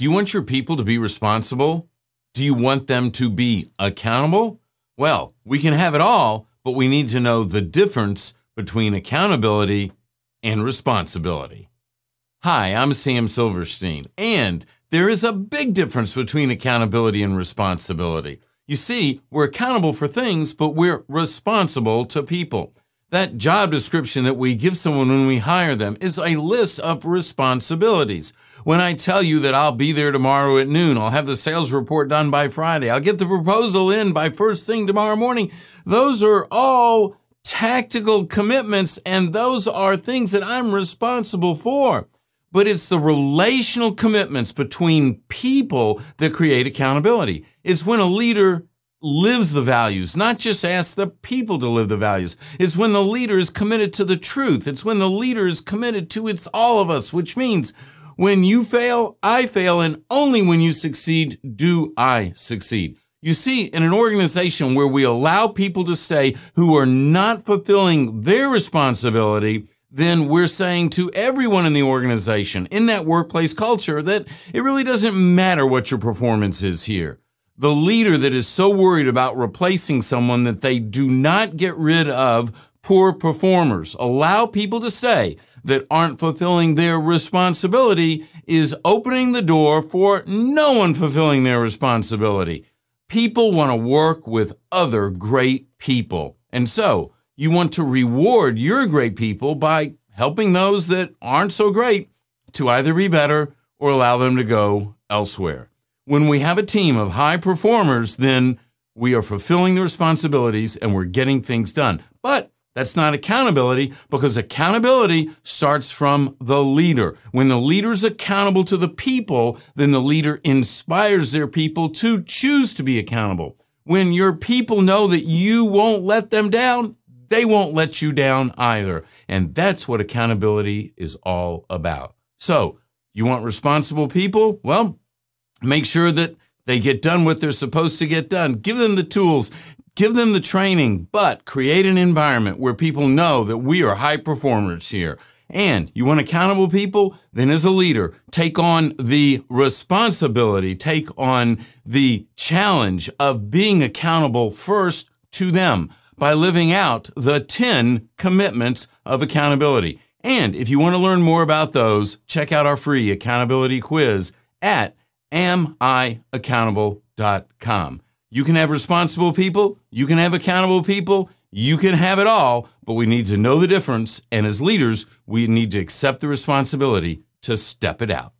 Do you want your people to be responsible? Do you want them to be accountable? Well, we can have it all, but we need to know the difference between accountability and responsibility. Hi, I'm Sam Silverstein, and there is a big difference between accountability and responsibility. You see, we're accountable for things, but we're responsible to people. That job description that we give someone when we hire them is a list of responsibilities. When I tell you that I'll be there tomorrow at noon, I'll have the sales report done by Friday, I'll get the proposal in by first thing tomorrow morning, those are all tactical commitments, and those are things that I'm responsible for. But it's the relational commitments between people that create accountability. It's when a leader lives the values, not just asks the people to live the values. It's when the leader is committed to the truth. It's when the leader is committed to it's all of us, which means when you fail, I fail, and only when you succeed do I succeed. You see, in an organization where we allow people to stay who are not fulfilling their responsibility, then we're saying to everyone in the organization, in that workplace culture, that it really doesn't matter what your performance is here the leader that is so worried about replacing someone that they do not get rid of poor performers, allow people to stay that aren't fulfilling their responsibility is opening the door for no one fulfilling their responsibility. People want to work with other great people. And so you want to reward your great people by helping those that aren't so great to either be better or allow them to go elsewhere when we have a team of high performers, then we are fulfilling the responsibilities and we're getting things done. But that's not accountability because accountability starts from the leader. When the leader is accountable to the people, then the leader inspires their people to choose to be accountable. When your people know that you won't let them down, they won't let you down either. And that's what accountability is all about. So, you want responsible people? Well, make sure that they get done what they're supposed to get done. Give them the tools, give them the training, but create an environment where people know that we are high performers here. And you want accountable people? Then as a leader, take on the responsibility, take on the challenge of being accountable first to them by living out the 10 commitments of accountability. And if you want to learn more about those, check out our free accountability quiz at amiaccountable.com. You can have responsible people, you can have accountable people, you can have it all, but we need to know the difference. And as leaders, we need to accept the responsibility to step it out.